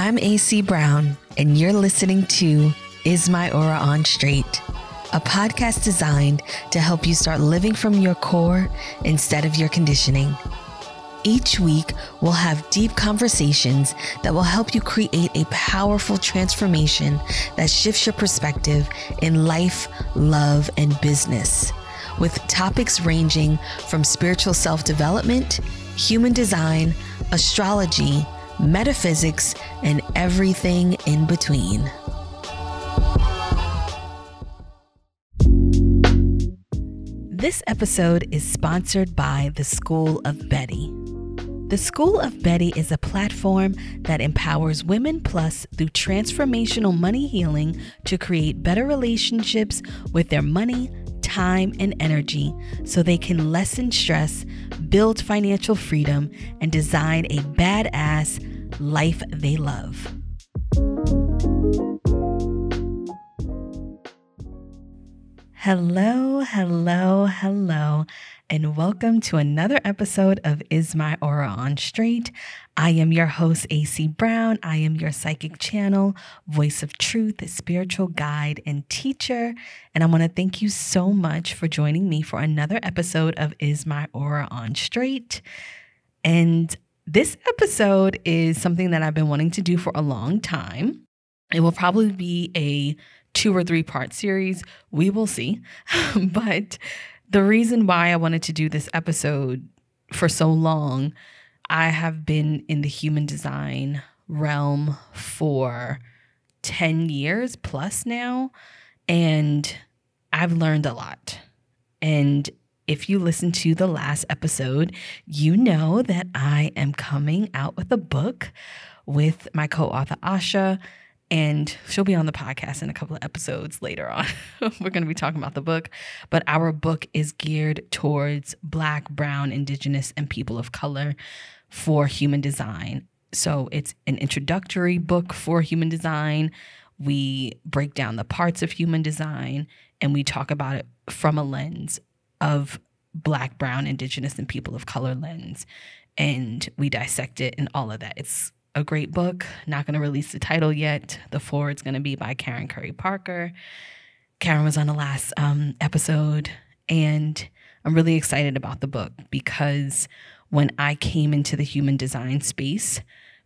I'm AC Brown, and you're listening to Is My Aura On Straight, a podcast designed to help you start living from your core instead of your conditioning. Each week, we'll have deep conversations that will help you create a powerful transformation that shifts your perspective in life, love, and business, with topics ranging from spiritual self development, human design, astrology, metaphysics, and everything in between. This episode is sponsored by the School of Betty. The School of Betty is a platform that empowers women plus through transformational money healing to create better relationships with their money, time, and energy so they can lessen stress, build financial freedom, and design a badass life they love. Hello, hello, hello, and welcome to another episode of Is My Aura on Straight? I am your host, AC Brown. I am your psychic channel, voice of truth, spiritual guide, and teacher. And I want to thank you so much for joining me for another episode of Is My Aura on Straight? And this episode is something that I've been wanting to do for a long time. It will probably be a two or three part series. We will see. but the reason why I wanted to do this episode for so long, I have been in the human design realm for 10 years plus now, and I've learned a lot. And if you listen to the last episode, you know that I am coming out with a book with my co author, Asha and she'll be on the podcast in a couple of episodes later on. We're going to be talking about the book, but our book is geared towards Black, Brown, Indigenous, and people of color for human design. So it's an introductory book for human design. We break down the parts of human design and we talk about it from a lens of Black, Brown, Indigenous, and people of color lens. And we dissect it and all of that. It's a great book. Not going to release the title yet. The forward's going to be by Karen Curry Parker. Karen was on the last um, episode, and I'm really excited about the book because when I came into the human design space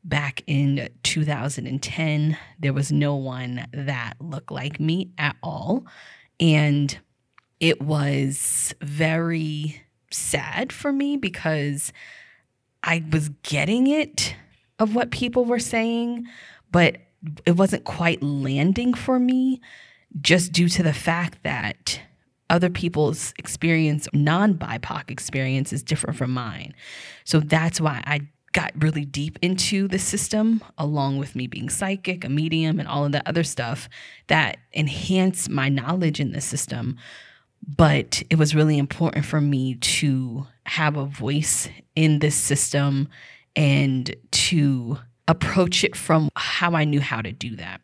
back in 2010, there was no one that looked like me at all. And it was very sad for me because I was getting it of what people were saying, but it wasn't quite landing for me just due to the fact that other people's experience, non BIPOC experience, is different from mine. So that's why I got really deep into the system, along with me being psychic, a medium, and all of that other stuff that enhanced my knowledge in the system. But it was really important for me to have a voice in this system and to approach it from how I knew how to do that.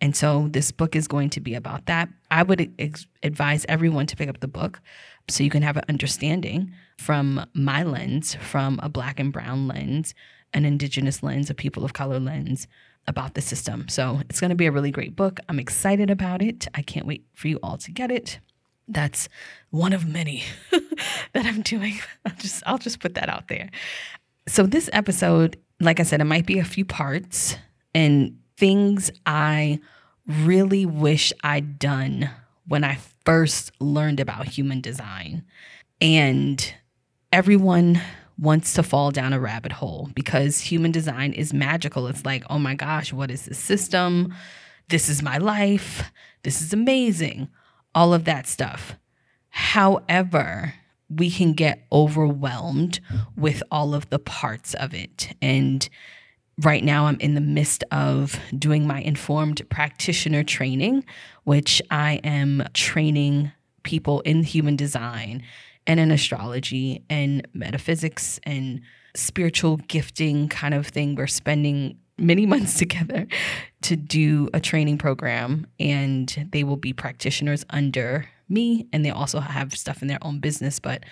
And so this book is going to be about that. I would ex- advise everyone to pick up the book so you can have an understanding from my lens, from a black and brown lens, an indigenous lens, a people of color lens about the system. So it's going to be a really great book. I'm excited about it. I can't wait for you all to get it. That's one of many that I'm doing. I'll just I'll just put that out there. So, this episode, like I said, it might be a few parts and things I really wish I'd done when I first learned about human design. And everyone wants to fall down a rabbit hole because human design is magical. It's like, oh my gosh, what is this system? This is my life. This is amazing. All of that stuff. However, we can get overwhelmed with all of the parts of it. And right now, I'm in the midst of doing my informed practitioner training, which I am training people in human design and in astrology and metaphysics and spiritual gifting kind of thing. We're spending many months together to do a training program, and they will be practitioners under me and they also have stuff in their own business. But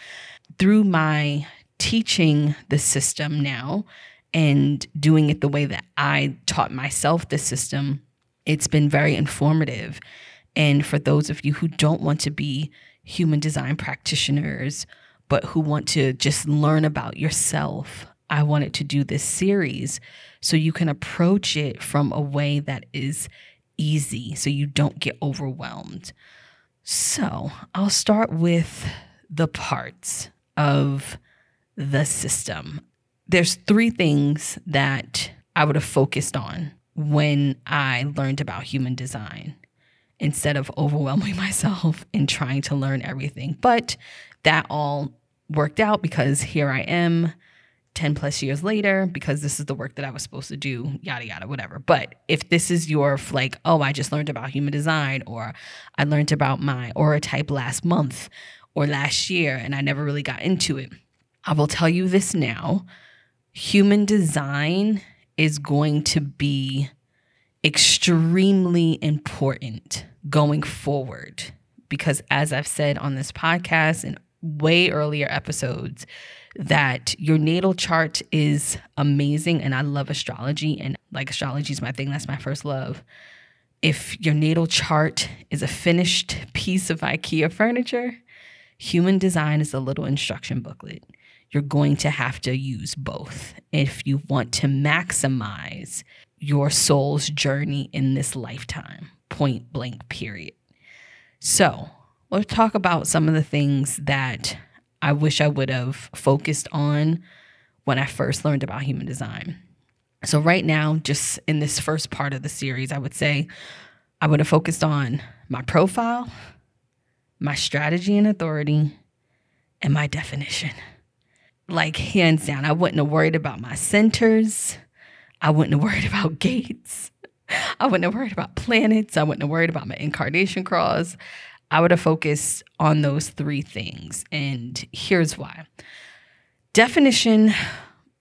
through my teaching the system now and doing it the way that I taught myself the system, it's been very informative. And for those of you who don't want to be human design practitioners, but who want to just learn about yourself, I wanted to do this series so you can approach it from a way that is easy so you don't get overwhelmed. So I'll start with the parts of the system. There's three things that I would have focused on when I learned about human design instead of overwhelming myself and trying to learn everything. But that all worked out because here I am 10 plus years later because this is the work that I was supposed to do, yada, yada, whatever. But if this is your, like, oh, I just learned about human design or I learned about my aura type last month or last year and I never really got into it, I will tell you this now human design is going to be extremely important going forward because, as I've said on this podcast and way earlier episodes, that your natal chart is amazing and I love astrology and like astrology is my thing that's my first love. If your natal chart is a finished piece of IKEA furniture, human design is a little instruction booklet. You're going to have to use both if you want to maximize your soul's journey in this lifetime, point blank, period. So, let's talk about some of the things that I wish I would have focused on when I first learned about human design. So, right now, just in this first part of the series, I would say I would have focused on my profile, my strategy and authority, and my definition. Like, hands down, I wouldn't have worried about my centers. I wouldn't have worried about gates. I wouldn't have worried about planets. I wouldn't have worried about my incarnation cross. I would have focused on those three things. And here's why definition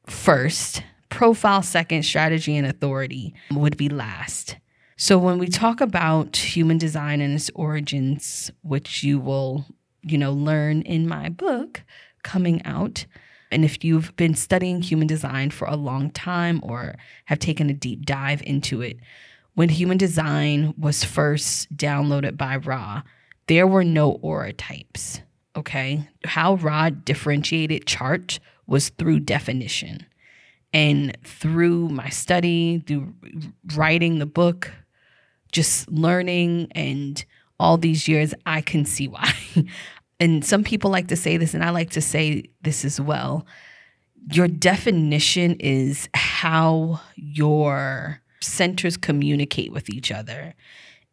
first, profile second, strategy and authority would be last. So when we talk about human design and its origins, which you will, you know, learn in my book coming out, and if you've been studying human design for a long time or have taken a deep dive into it, when human design was first downloaded by Ra, there were no aura types. Okay. How Ra differentiated chart was through definition. And through my study, through writing the book, just learning and all these years, I can see why. and some people like to say this, and I like to say this as well. Your definition is how your centers communicate with each other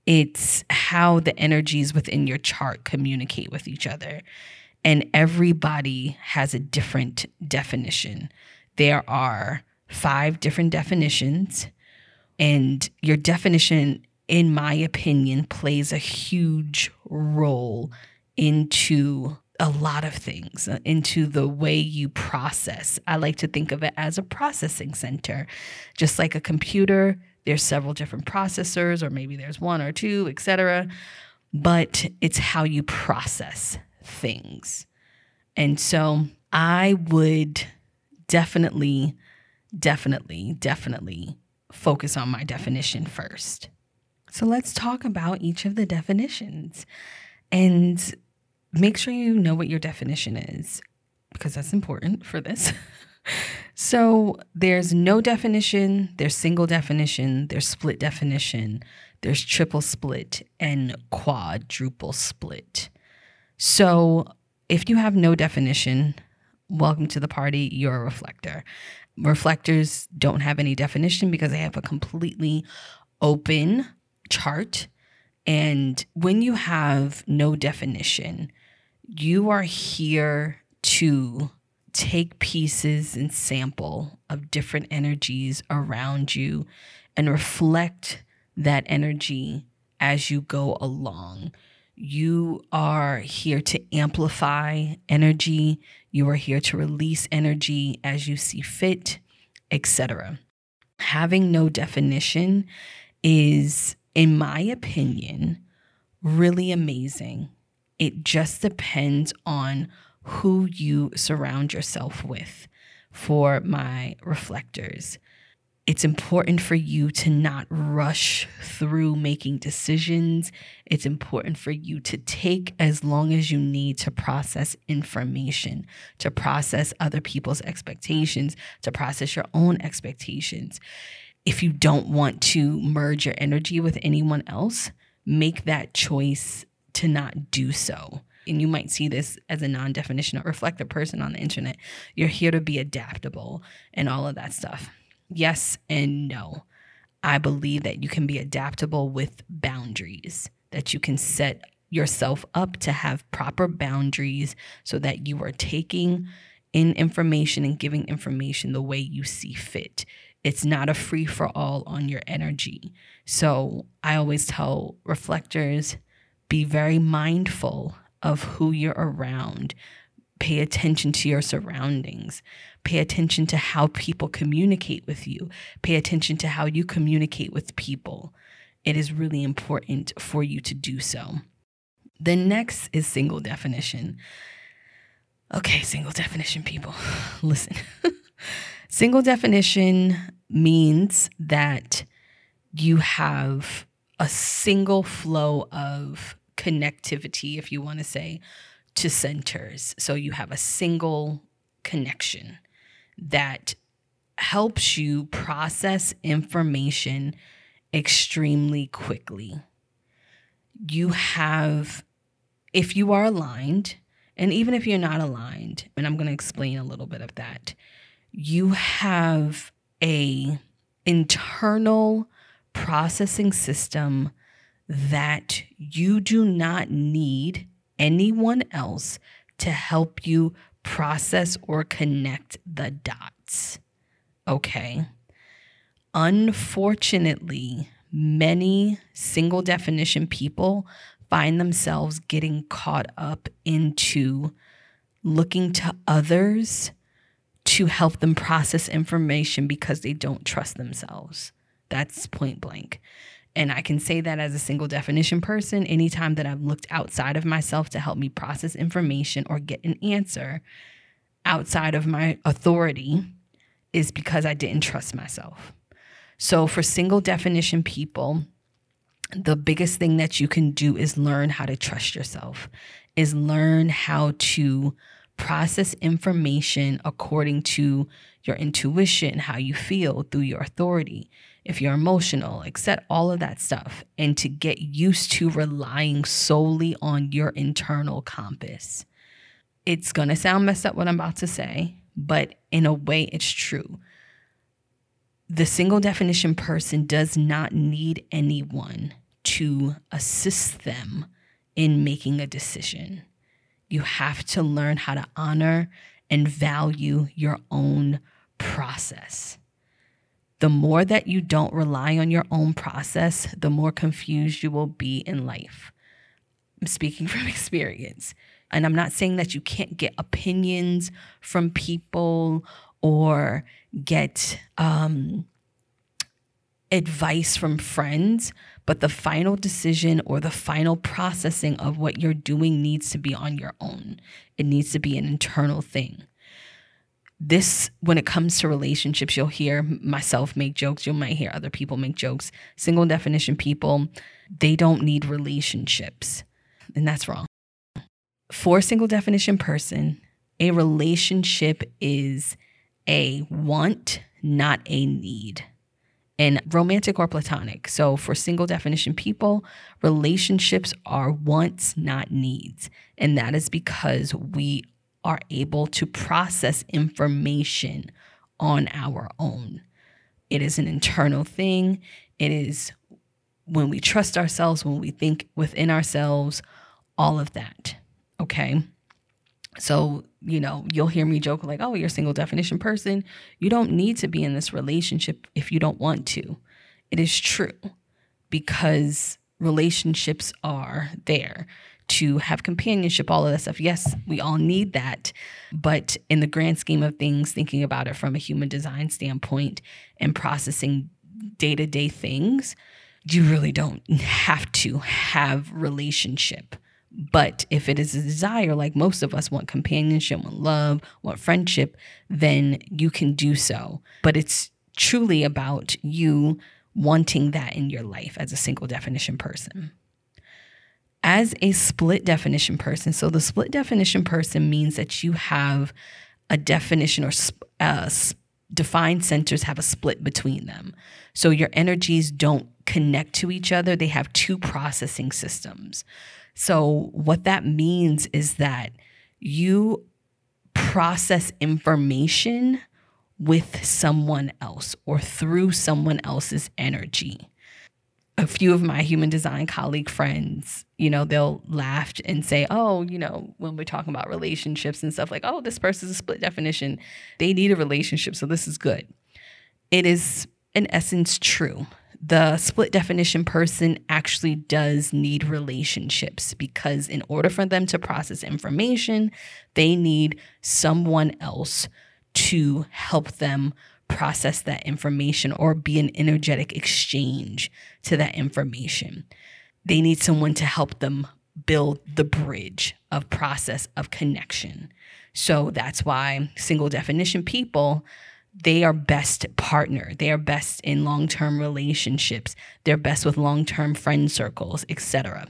it's how the energies within your chart communicate with each other. And everybody has a different definition. There are five different definitions, and your definition, in my opinion, plays a huge role into a lot of things uh, into the way you process. I like to think of it as a processing center. Just like a computer there's several different processors or maybe there's one or two etc but it's how you process things. And so i would definitely definitely definitely focus on my definition first. So let's talk about each of the definitions and make sure you know what your definition is because that's important for this So there's no definition, there's single definition, there's split definition, there's triple split, and quadruple split. So if you have no definition, welcome to the party, you're a reflector. Reflectors don't have any definition because they have a completely open chart. And when you have no definition, you are here to take pieces and sample of different energies around you and reflect that energy as you go along. You are here to amplify energy, you are here to release energy as you see fit, etc. Having no definition is in my opinion really amazing. It just depends on who you surround yourself with. for my reflectors. It's important for you to not rush through making decisions. It's important for you to take as long as you need to process information, to process other people's expectations, to process your own expectations. If you don't want to merge your energy with anyone else, make that choice to not do so. And you might see this as a non definition or reflective person on the internet. You're here to be adaptable and all of that stuff yes and no. I believe that you can be adaptable with boundaries, that you can set yourself up to have proper boundaries so that you are taking in information and giving information the way you see fit. It's not a free for all on your energy. So I always tell reflectors be very mindful of who you're around. Pay attention to your surroundings. Pay attention to how people communicate with you. Pay attention to how you communicate with people. It is really important for you to do so. The next is single definition. Okay, single definition people, listen. single definition means that you have a single flow of connectivity, if you want to say, to centers. So you have a single connection that helps you process information extremely quickly. You have, if you are aligned, and even if you're not aligned, and I'm going to explain a little bit of that, you have a internal processing system that you do not need anyone else to help you process or connect the dots. Okay. Unfortunately, many single definition people find themselves getting caught up into looking to others to help them process information because they don't trust themselves. That's point blank. And I can say that as a single definition person, anytime that I've looked outside of myself to help me process information or get an answer outside of my authority is because I didn't trust myself. So, for single definition people, the biggest thing that you can do is learn how to trust yourself, is learn how to process information according to your intuition, how you feel through your authority if you're emotional, accept all of that stuff, and to get used to relying solely on your internal compass. It's gonna sound messed up what I'm about to say, but in a way, it's true. The single definition person does not need anyone to assist them in making a decision. You have to learn how to honor and value your own process the more that you don't rely on your own process, the more confused you will be in life. I'm speaking from experience. And I'm not saying that you can't get opinions from people or get um, advice from friends, but the final decision or the final processing of what you're doing needs to be on your own. It needs to be an internal thing this when it comes to relationships you'll hear myself make jokes. You might hear other people make jokes. Single definition people they don't need relationships and that's wrong. For a single definition person a relationship is a want not a need. And romantic or platonic. So for single definition people relationships are wants not needs. And that is because we are able to process information on our own. It is an internal thing. It is when we trust ourselves, when we think within ourselves, all of that. Okay. So, you know, you'll hear me joke like, oh, you're a single definition person. You don't need to be in this relationship if you don't want to. It is true because relationships are there to have companionship, all of that stuff. Yes, we all need that. But in the grand scheme of things, thinking about it from a human design standpoint and processing day to day things, you really don't have to have relationship But if it is a desire, like most of us want companionship, want love, want friendship, then you can do so. But it's truly about you wanting that in your life as a single definition person. As a split definition person, so the split definition person means that you have a definition or uh, defined centers have a split between them. So your energies don't connect to each other, they have two processing systems. So, what that means is that you process information with someone else or through someone else's energy. A few of my human design colleague friends, you know, they'll laugh and say, Oh, you know, when we're talking about relationships and stuff like, Oh, this person's a split definition. They need a relationship, so this is good. It is, in essence, true the split definition person actually does need relationships because, in order for them to process information, they need someone else to help them process that information or be an energetic exchange to that information. They need someone to help them build the bridge of process of connection. So that's why single definition people they are best partner they are best in long-term relationships they're best with long-term friend circles etc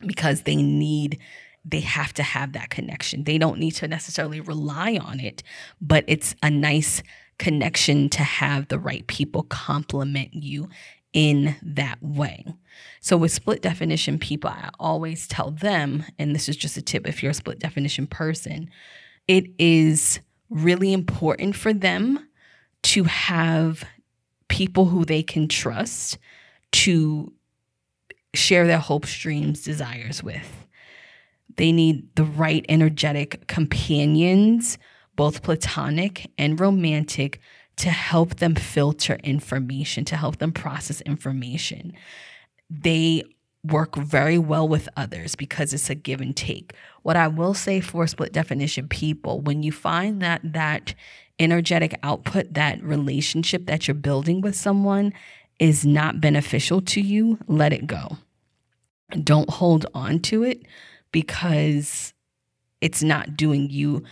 because they need they have to have that connection they don't need to necessarily rely on it but it's a nice connection to have the right people complement you in that way. So, with split definition people, I always tell them, and this is just a tip if you're a split definition person, it is really important for them to have people who they can trust to share their hopes, dreams, desires with. They need the right energetic companions, both platonic and romantic, to help them filter information, to help them process information. They work very well with others because it's a give and take. What I will say for split definition people, when you find that that energetic output, that relationship that you're building with someone is not beneficial to you, let it go. Don't hold on to it because it's not doing you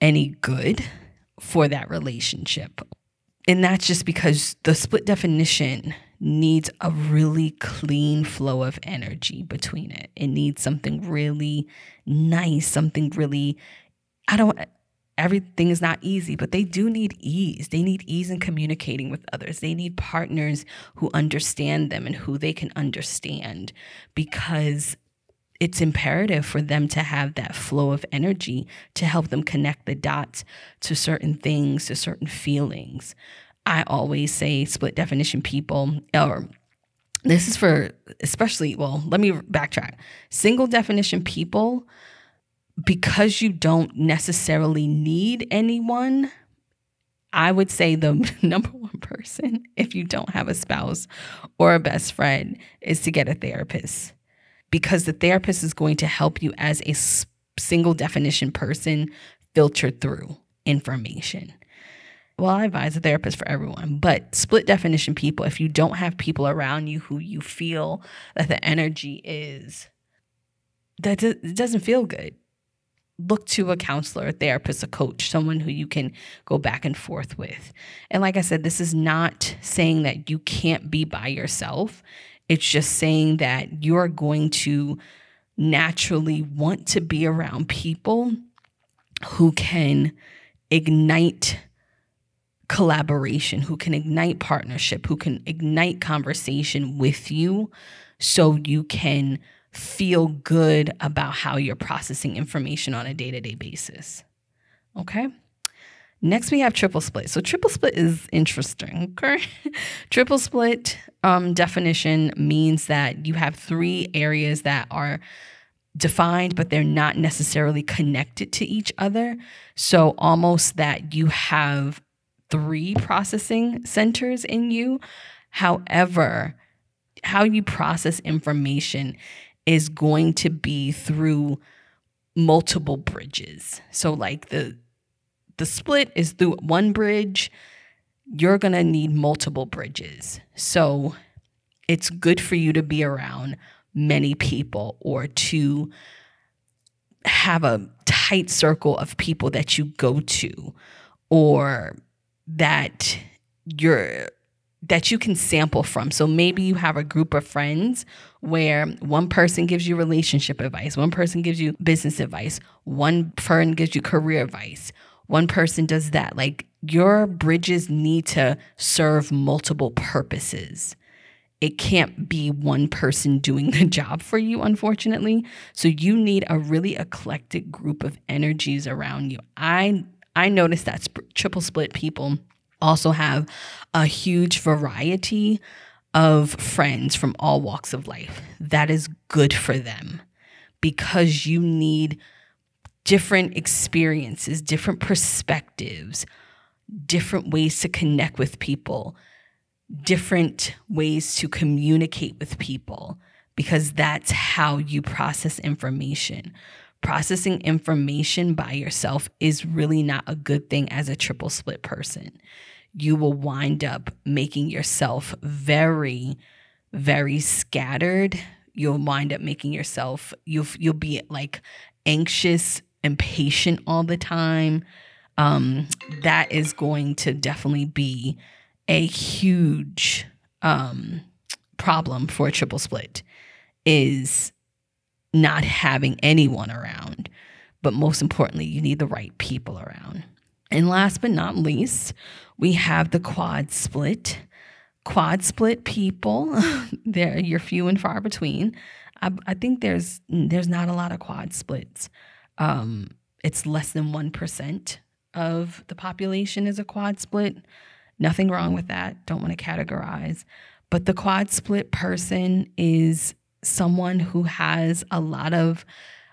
any good for that relationship. And that's just because the split definition needs a really clean flow of energy between it. It needs something really nice, something really, I don't, everything is not easy, but they do need ease. They need ease in communicating with others. They need partners who understand them and who they can understand because it's imperative for them to have that flow of energy to help them connect the dots to certain things, to certain feelings. I always say split definition people, or this is for especially, well, let me backtrack. Single definition people because you don't necessarily need anyone, I would say the number one person, if you don't have a spouse or a best friend, is to get a therapist because the therapist is going to help you as a single definition person filter through information. Well, I advise a therapist for everyone, but split definition people, if you don't have people around you who you feel that the energy is, that it doesn't feel good look to a counselor, a therapist, a coach, someone who you can go back and forth with. And like I said, this is not saying that you can't be by yourself. It's just saying that you're going to naturally want to be around people who can ignite collaboration, who can ignite partnership, who can ignite conversation with you so you can feel good about how you're processing information on a day to day basis. Okay. Next, we have triple split. So, triple split is interesting. Okay. triple split um, definition means that you have three areas that are defined, but they're not necessarily connected to each other. So, almost that you have three processing centers in you. However, how you process information is going to be through multiple bridges. So like the the split is through one bridge, you're going to need multiple bridges. So it's good for you to be around many people or to have a tight circle of people that you go to or that you're that you can sample from. So maybe you have a group of friends where one person gives you relationship advice, one person gives you business advice, one friend gives you career advice, one person does that. Like your bridges need to serve multiple purposes. It can't be one person doing the job for you, unfortunately. So you need a really eclectic group of energies around you. I I noticed that sp- triple split people also have a huge variety of friends from all walks of life. That is good for them because you need different experiences, different perspectives, different ways to connect with people, different ways to communicate with people, because that's how you process information. Processing information by yourself is really not a good thing as a triple split person. You will wind up making yourself very, very scattered. You'll wind up making yourself, you'll, you'll be like anxious impatient all the time, um, that is going to definitely be a huge um, problem for a triple split is not having anyone around. But most importantly, you need the right people around. And last but not least, we have the quad split. Quad split people, they're you're few and far between. I, I think there's there's not a lot of quad splits. Um, it's less than 1% of the population is a quad split. Nothing wrong with that. Don't want to categorize. But the quad split person is someone who has a lot of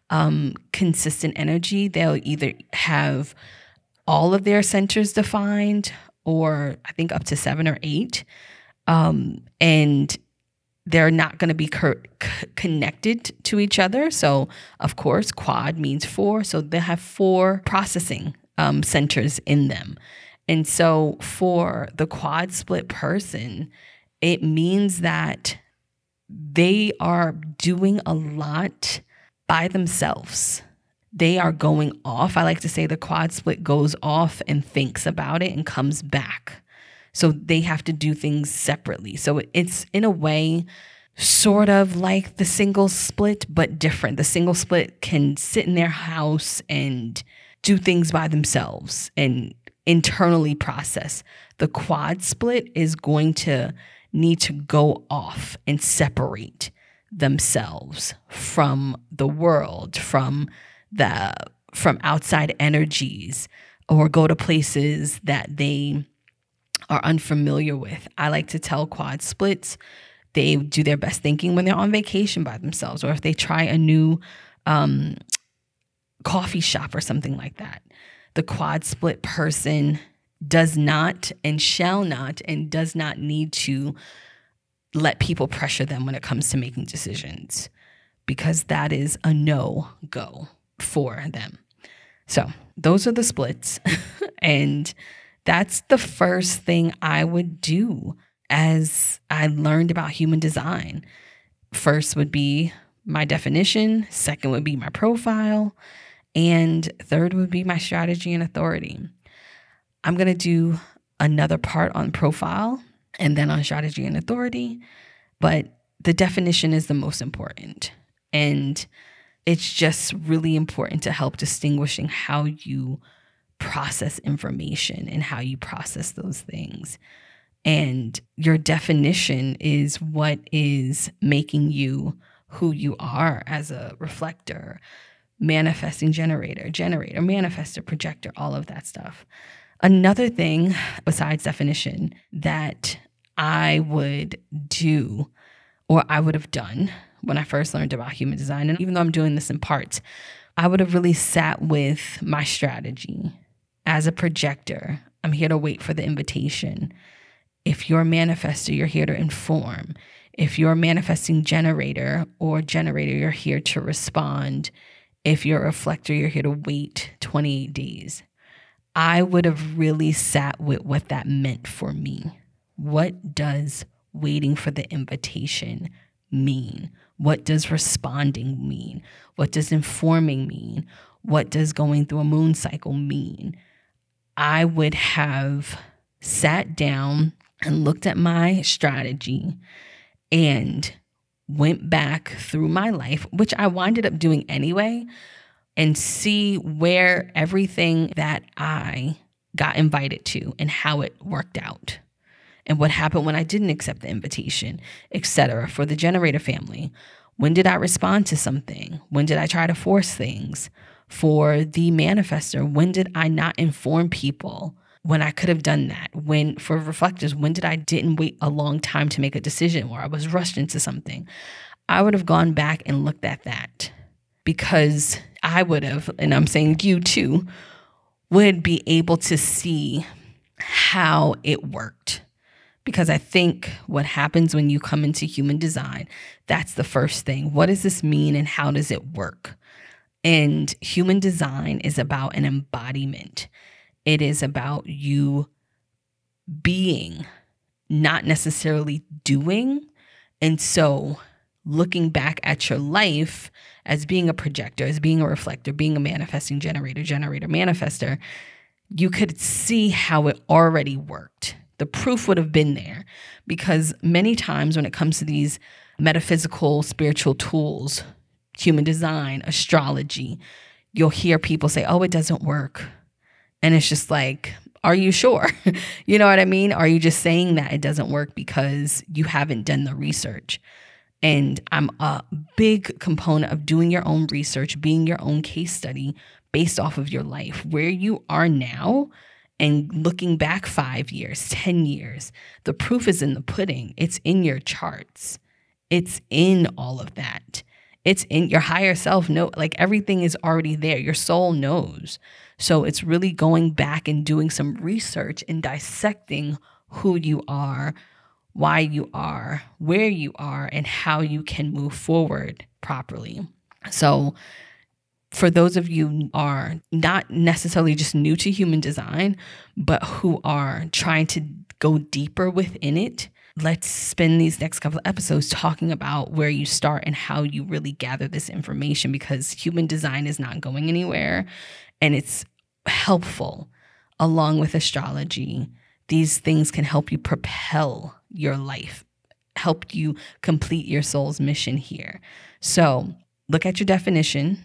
um, consistent energy. They'll either have all of their centers defined, or I think up to seven or eight. Um, and they're not going to be co- connected to each other. So, of course, quad means four. So they have four processing um, centers in them. And so, for the quad split person, it means that they are doing a lot by themselves. They are going off. I like to say the quad split goes off and thinks about it and comes back. So they have to do things separately. So it's in a way sort of like the single split, but different. The single split can sit in their house and do things by themselves and internally process. The quad split is going to need to go off and separate themselves from the world, from the from outside energies or go to places that they are unfamiliar with. I like to tell quad splits they do their best thinking when they're on vacation by themselves or if they try a new um, coffee shop or something like that. The quad split person does not and shall not and does not need to let people pressure them when it comes to making decisions because that is a no go for them. So, those are the splits. and that's the first thing I would do as I learned about human design. First would be my definition, second would be my profile, and third would be my strategy and authority. I'm going to do another part on profile and then on strategy and authority, but the definition is the most important. And it's just really important to help distinguishing how you process information and how you process those things. And your definition is what is making you who you are as a reflector, manifesting generator, generator, manifester, projector, all of that stuff. Another thing besides definition that I would do or I would have done when I first learned about human design, and even though I'm doing this in parts, I would have really sat with my strategy as a projector. I'm here to wait for the invitation. If you're a manifester, you're here to inform. If you're a manifesting generator or generator, you're here to respond. If you're a reflector, you're here to wait 28 days. I would have really sat with what that meant for me. What does waiting for the invitation mean? What does responding mean? What does informing mean? What does going through a moon cycle mean? I would have sat down and looked at my strategy and went back through my life, which I winded up doing anyway, and see where everything that I got invited to and how it worked out and what happened when I didn't accept the invitation, etc. for the generator family. When did I respond to something? When did I try to force things? For the manifester, when did I not inform people when I could have done that? When for reflectors, when did I didn't wait a long time to make a decision or I was rushed into something? I would have gone back and looked at that because I would have, and I'm saying you too, would be able to see how it worked. Because I think what happens when you come into human design, that's the first thing. What does this mean and how does it work? And human design is about an embodiment, it is about you being, not necessarily doing. And so, looking back at your life as being a projector, as being a reflector, being a manifesting generator, generator, manifester, you could see how it already worked. The proof would have been there because many times when it comes to these metaphysical, spiritual tools, human design, astrology, you'll hear people say, oh, it doesn't work. And it's just like, are you sure? you know what I mean? Are you just saying that it doesn't work because you haven't done the research? And I'm a big component of doing your own research, being your own case study based off of your life, where you are now and looking back five years, 10 years. The proof is in the pudding, it's in your charts, it's in all of that. It's in your higher self know like everything is already there. Your soul knows. So it's really going back and doing some research and dissecting who you are, why you are, where you are, and how you can move forward properly. So, for those of you who are not necessarily just new to human design, but who are trying to go deeper within it, let's spend these next couple of episodes talking about where you start and how you really gather this information because human design is not going anywhere and it's helpful along with astrology. These things can help you propel your life, help you complete your soul's mission here. So look at your definition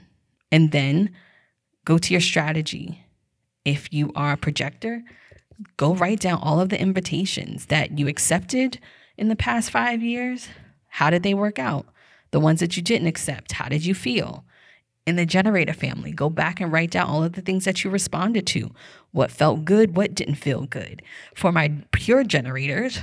and then go to your strategy. If you are a projector, go write down all of the invitations that you accepted in the past five years. How did they work out? The ones that you didn't accept, how did you feel? In the generator family, go back and write down all of the things that you responded to. What felt good, what didn't feel good. For my pure generators,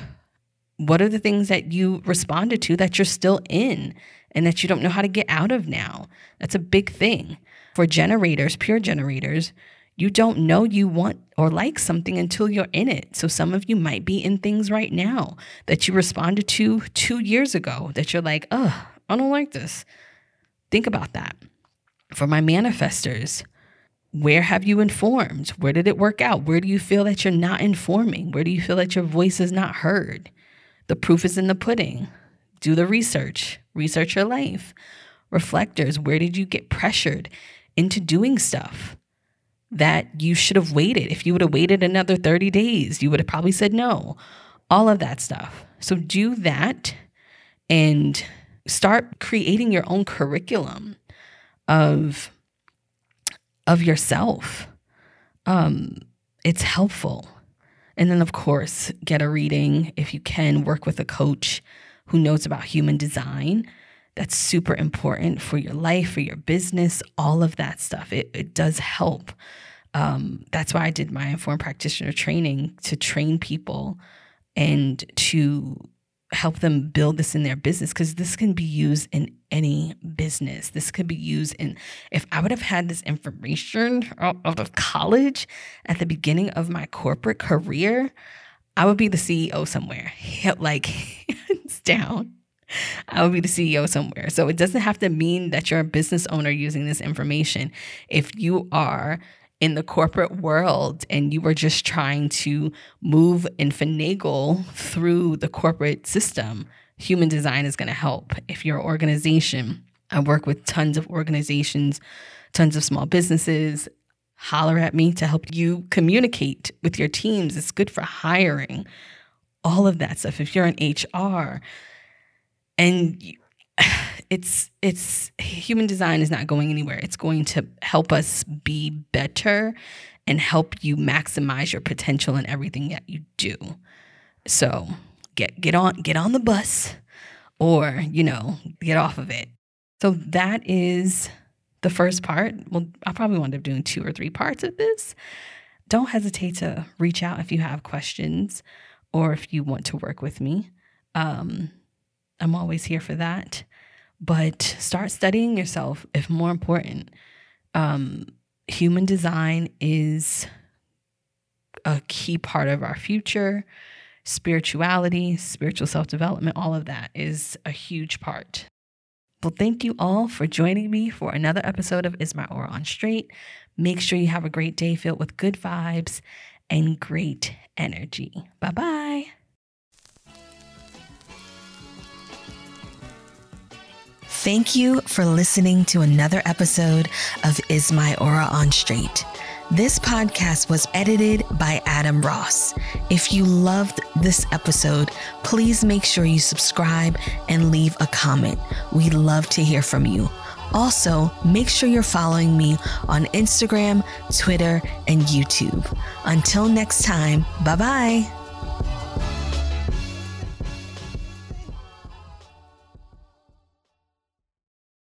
what are the things that you responded to that you're still in and that you don't know how to get out of now? That's a big thing. For generators, pure generators, you don't know you want or like something until you're in it. So some of you might be in things right now that you responded to two years ago that you're like, oh, I don't like this. Think about that. For my manifestors, where have you informed? Where did it work out? Where do you feel that you're not informing? Where do you feel that your voice is not heard? The proof is in the pudding. Do the research, research your life. Reflectors, where did you get pressured into doing stuff that you should have waited? If you would have waited another 30 days, you would have probably said no. All of that stuff. So do that and start creating your own curriculum of of yourself. Um, it's helpful. And then, of course, get a reading if you can, work with a coach who knows about human design. That's super important for your life, for your business, all of that stuff. It, it does help. Um, that's why I did my informed practitioner training to train people and to help them build this in their business because this can be used in any business. This could be used in, if I would have had this information out of college at the beginning of my corporate career, I would be the CEO somewhere, like hands down. I would be the CEO somewhere. So it doesn't have to mean that you're a business owner using this information. If you are in the corporate world and you were just trying to move and finagle through the corporate system, human design is going to help. If your organization, I work with tons of organizations, tons of small businesses, holler at me to help you communicate with your teams. It's good for hiring, all of that stuff. If you're in HR and it's it's human design is not going anywhere. It's going to help us be better and help you maximize your potential in everything that you do. So, get get on get on the bus or, you know, get off of it. So that is the first part. Well, I'll probably wind up doing two or three parts of this. Don't hesitate to reach out if you have questions or if you want to work with me. Um, I'm always here for that. But start studying yourself if more important. Um, human design is a key part of our future. Spirituality, spiritual self development, all of that is a huge part. Well, thank you all for joining me for another episode of Is My Aura on Straight. Make sure you have a great day filled with good vibes and great energy. Bye bye. Thank you for listening to another episode of Is My Aura on Straight. This podcast was edited by Adam Ross. If you loved this episode, please make sure you subscribe and leave a comment. We'd love to hear from you. Also, make sure you're following me on Instagram, Twitter, and YouTube. Until next time, bye bye.